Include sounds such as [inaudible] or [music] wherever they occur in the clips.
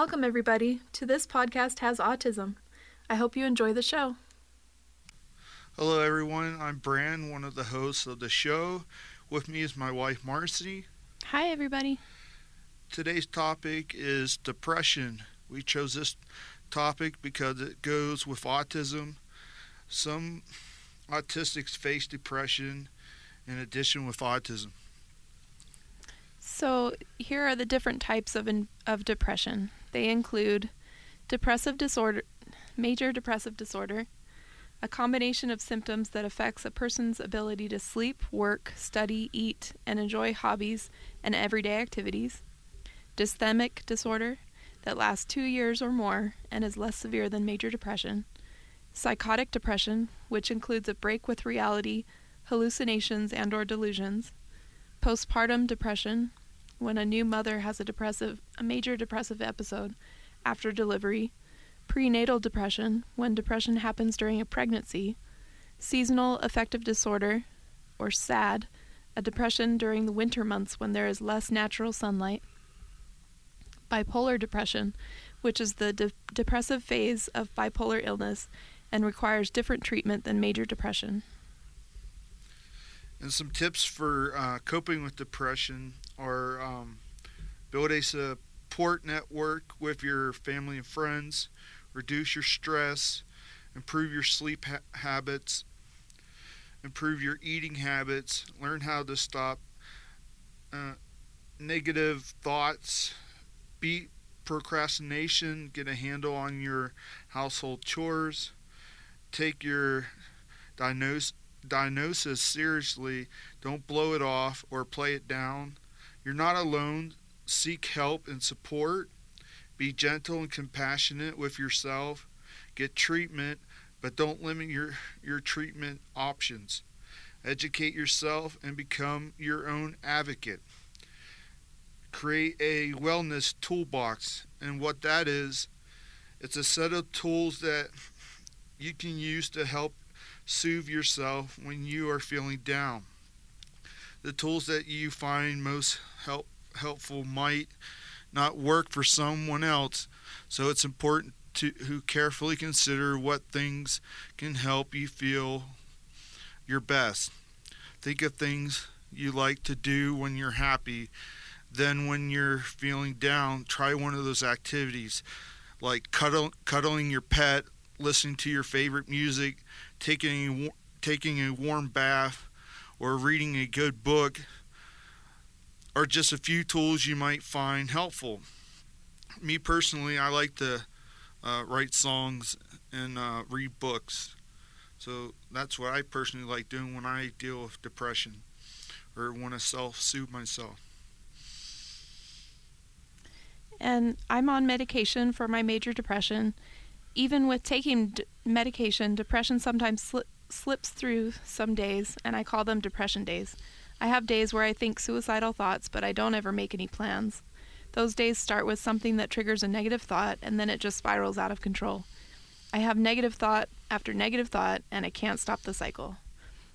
Welcome, everybody, to This Podcast Has Autism. I hope you enjoy the show. Hello, everyone. I'm Bran, one of the hosts of the show. With me is my wife, Marcy. Hi, everybody. Today's topic is depression. We chose this topic because it goes with autism. Some autistics face depression in addition with autism. So, here are the different types of, in, of depression. They include depressive disorder, major depressive disorder, a combination of symptoms that affects a person's ability to sleep, work, study, eat, and enjoy hobbies and everyday activities, dysthymic disorder that lasts two years or more and is less severe than major depression, psychotic depression, which includes a break with reality, hallucinations and or delusions, postpartum depression, when a new mother has a depressive a major depressive episode after delivery, prenatal depression, when depression happens during a pregnancy, seasonal affective disorder or SAD, a depression during the winter months when there is less natural sunlight, bipolar depression, which is the de- depressive phase of bipolar illness and requires different treatment than major depression. And some tips for uh, coping with depression are um, build a support network with your family and friends, reduce your stress, improve your sleep ha- habits, improve your eating habits, learn how to stop uh, negative thoughts, beat procrastination, get a handle on your household chores, take your diagnosis diagnosis seriously. Don't blow it off or play it down. You're not alone. Seek help and support. Be gentle and compassionate with yourself. Get treatment, but don't limit your, your treatment options. Educate yourself and become your own advocate. Create a wellness toolbox, and what that is, it's a set of tools that you can use to help soothe yourself when you are feeling down. The tools that you find most help, helpful might not work for someone else, so it's important to who carefully consider what things can help you feel your best. Think of things you like to do when you're happy. Then, when you're feeling down, try one of those activities like cuddle, cuddling your pet, listening to your favorite music, taking a, taking a warm bath, or reading a good book are just a few tools you might find helpful. Me personally, I like to uh, write songs and uh, read books. So that's what I personally like doing when I deal with depression or want to self soothe myself. And I'm on medication for my major depression even with taking d- medication, depression sometimes sli- slips through some days, and I call them depression days. I have days where I think suicidal thoughts, but I don't ever make any plans. Those days start with something that triggers a negative thought, and then it just spirals out of control. I have negative thought after negative thought, and I can't stop the cycle.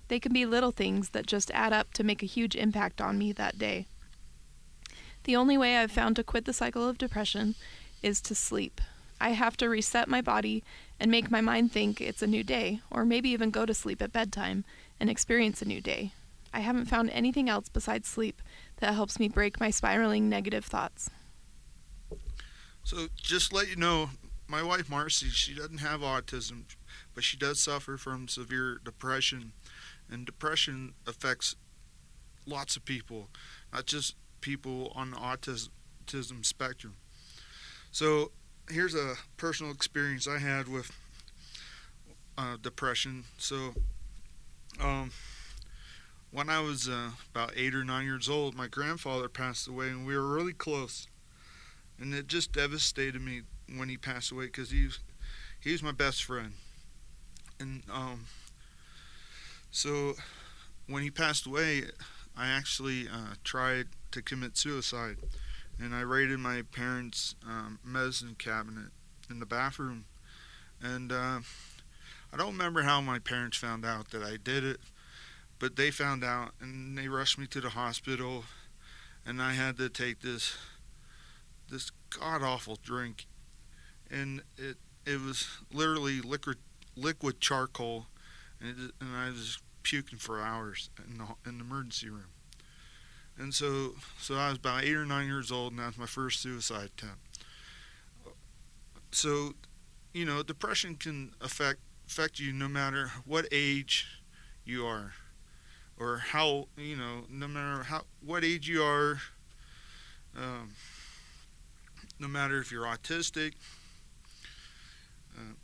They can be little things that just add up to make a huge impact on me that day. The only way I've found to quit the cycle of depression is to sleep. I have to reset my body and make my mind think it's a new day, or maybe even go to sleep at bedtime and experience a new day. I haven't found anything else besides sleep that helps me break my spiraling negative thoughts. So, just let you know, my wife Marcy, she doesn't have autism, but she does suffer from severe depression. And depression affects lots of people, not just people on the autism spectrum. So, here's a personal experience I had with uh, depression. So, um, when I was uh, about eight or nine years old, my grandfather passed away, and we were really close. And it just devastated me when he passed away because he was, he was my best friend. And um, so, when he passed away, I actually uh, tried to commit suicide and I raided my parents' um, medicine cabinet in the bathroom. And uh, I don't remember how my parents found out that I did it, but they found out and they rushed me to the hospital, and I had to take this this god awful drink, and it it was literally liquid liquid charcoal, and it, and I was puking for hours in the in the emergency room. And so so I was about eight or nine years old, and that was my first suicide attempt. So, you know, depression can affect affect you no matter what age you are or how you know no matter how what age you are um, no matter if you're autistic uh,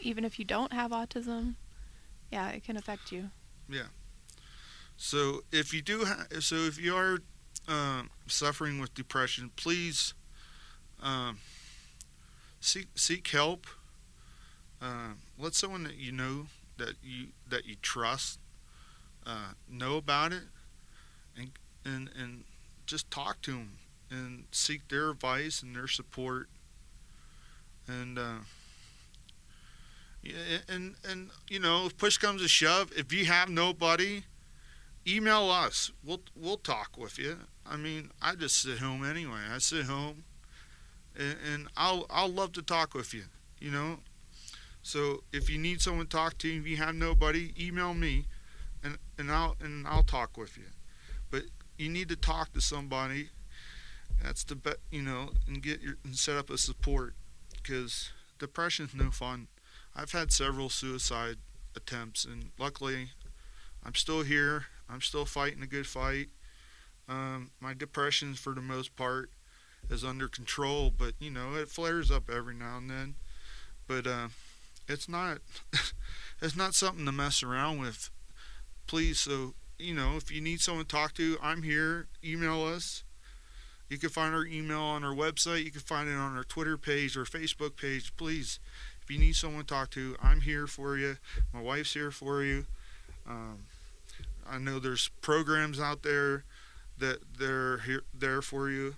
even if you don't have autism yeah it can affect you yeah so if you do ha- so if you are uh, suffering with depression please um, seek seek help. Uh, let someone that you know that you that you trust uh, know about it and and and just talk to them and seek their advice and their support. And uh, yeah, and and you know if push comes to shove if you have nobody email us we'll we'll talk with you i mean i just sit home anyway i sit home and, and i'll i'll love to talk with you you know so if you need someone to talk to, if you have nobody, email me, and and I'll and I'll talk with you. But you need to talk to somebody. That's the best, you know, and get your and set up a support because depression's no fun. I've had several suicide attempts, and luckily, I'm still here. I'm still fighting a good fight. Um, my depression, for the most part, is under control, but you know it flares up every now and then. But uh, it's not [laughs] it's not something to mess around with. Please, so you know, if you need someone to talk to, I'm here. Email us. You can find our email on our website. You can find it on our Twitter page or Facebook page. Please, if you need someone to talk to, I'm here for you. My wife's here for you. Um, I know there's programs out there that they're here there for you.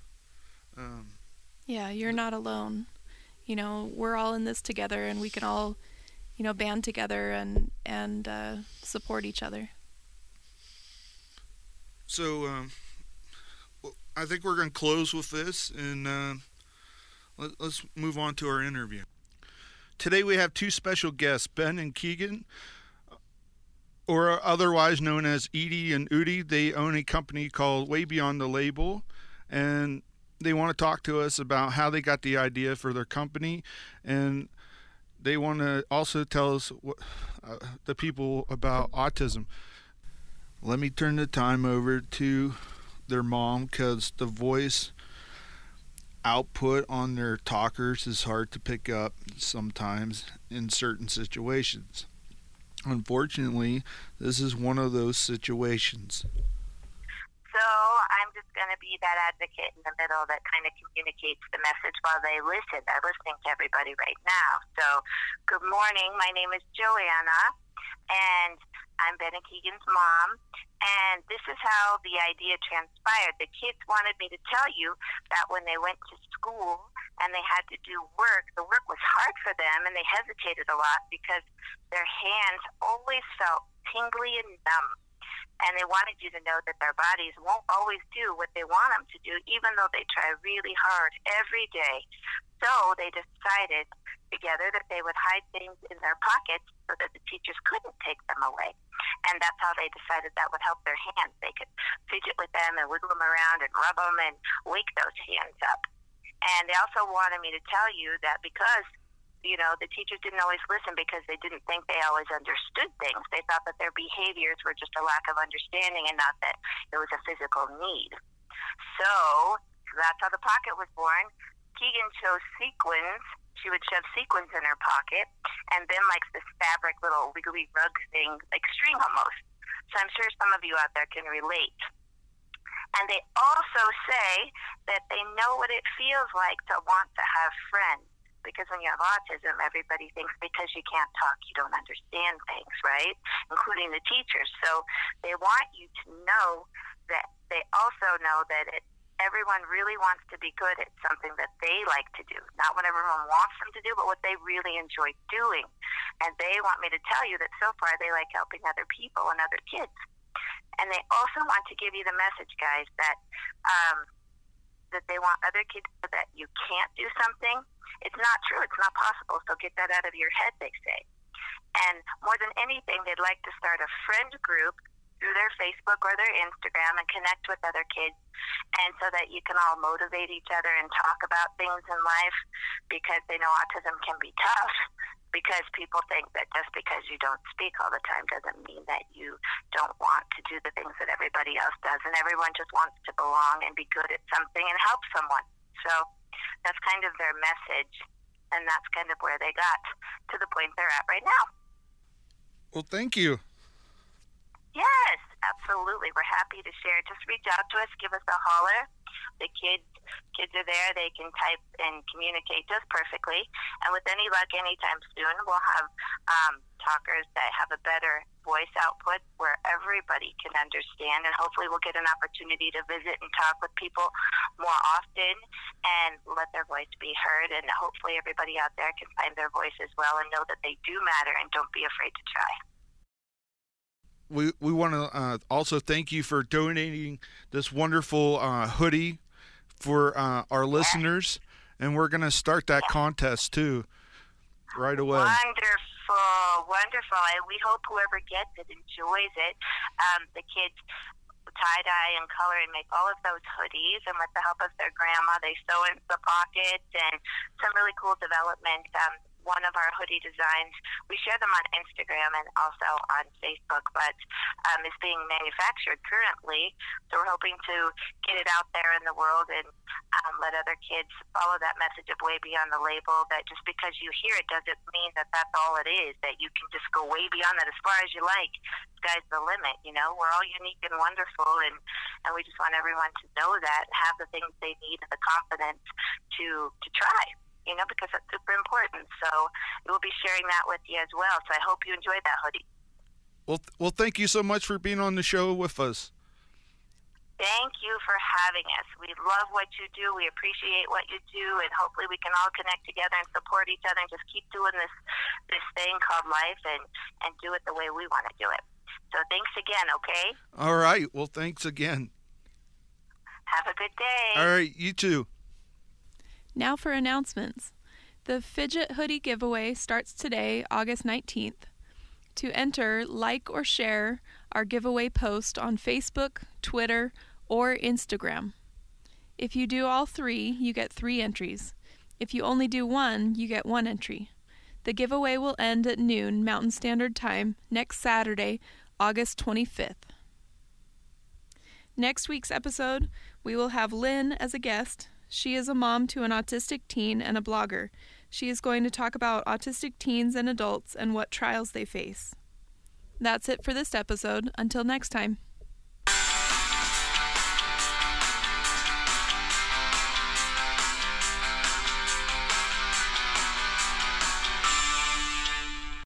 Um, yeah, you're not alone. You know we're all in this together and we can all you know band together and and uh, support each other. So um, i think we're going to close with this and uh, let, let's move on to our interview. Today we have two special guests ben and keegan or otherwise known as Edie and Udi. They own a company called Way Beyond the Label, and they want to talk to us about how they got the idea for their company and they want to also tell us what, uh, the people about autism. Let me turn the time over to their mom because the voice output on their talkers is hard to pick up sometimes in certain situations. Unfortunately, this is one of those situations. So I'm just going to be that advocate in the middle that kind of communicates the message while they listen. They're listening to everybody right now. So, good morning. My name is Joanna, and I'm Ben and Keegan's mom. And this is how the idea transpired. The kids wanted me to tell you that when they went to school and they had to do work, the work was hard for them and they hesitated a lot because their hands always felt tingly and numb and they wanted you to know that their bodies won't always do what they want them to do, even though they try really hard every day. So they decided together that they would hide things in their pockets so that the teachers couldn't take them away. And that's how they decided that would help their hands. They could fidget with them and wiggle them around and rub them and wake those hands up. And they also wanted me to tell you that because you know, the teachers didn't always listen because they didn't think they always understood things. They thought that their behaviors were just a lack of understanding and not that it was a physical need. So that's how the pocket was born. Keegan chose sequins. She would shove sequins in her pocket, and then likes this fabric little wiggly rug thing, like string almost. So I'm sure some of you out there can relate. And they also say that they know what it feels like to want to have friends because when you have autism, everybody thinks because you can't talk, you don't understand things, right? Including the teachers. So they want you to know that they also know that it, everyone really wants to be good at something that they like to do. Not what everyone wants them to do, but what they really enjoy doing. And they want me to tell you that so far they like helping other people and other kids. And they also want to give you the message, guys, that um, that they want other kids to that you can't do something. It's not true. It's not possible. So get that out of your head, they say. And more than anything, they'd like to start a friend group through their Facebook or their Instagram and connect with other kids. And so that you can all motivate each other and talk about things in life because they know autism can be tough because people think that just because you don't speak all the time doesn't mean that you don't want to do the things that everybody else does. And everyone just wants to belong and be good at something and help someone. So that's kind of their message. And that's kind of where they got to the point they're at right now. Well, thank you. Yes, absolutely. We're happy to share. Just reach out to us, give us a holler. The kids kids are there. They can type and communicate just perfectly. And with any luck, anytime soon, we'll have um, talkers that have a better voice output where everybody can understand. And hopefully, we'll get an opportunity to visit and talk with people more often and let their voice be heard. And hopefully, everybody out there can find their voice as well and know that they do matter and don't be afraid to try we we want to uh, also thank you for donating this wonderful uh, hoodie for uh, our listeners, and we're going to start that contest too right away. Wonderful, wonderful. And we hope whoever gets it enjoys it. Um, the kids tie dye and color and make all of those hoodies. And with the help of their grandma, they sew in the pockets and some really cool development. Um, one of our hoodie designs. We share them on Instagram and also on Facebook, but um, being manufactured currently. So we're hoping to get it out there in the world and um, let other kids follow that message of way beyond the label. That just because you hear it doesn't mean that that's all it is. That you can just go way beyond that as far as you like. Sky's the limit. You know, we're all unique and wonderful, and and we just want everyone to know that, have the things they need and the confidence to to try you know, because that's super important. So we'll be sharing that with you as well. So I hope you enjoyed that hoodie. Well, well, thank you so much for being on the show with us. Thank you for having us. We love what you do. We appreciate what you do, and hopefully we can all connect together and support each other and just keep doing this this thing called life and and do it the way we want to do it. So thanks again. Okay. All right. Well, thanks again. Have a good day. All right. You too. Now for announcements. The Fidget Hoodie giveaway starts today, August 19th. To enter, like or share our giveaway post on Facebook, Twitter, or Instagram. If you do all three, you get three entries. If you only do one, you get one entry. The giveaway will end at noon Mountain Standard Time next Saturday, August 25th. Next week's episode, we will have Lynn as a guest she is a mom to an autistic teen and a blogger. She is going to talk about autistic teens and adults and what trials they face. That's it for this episode. Until next time.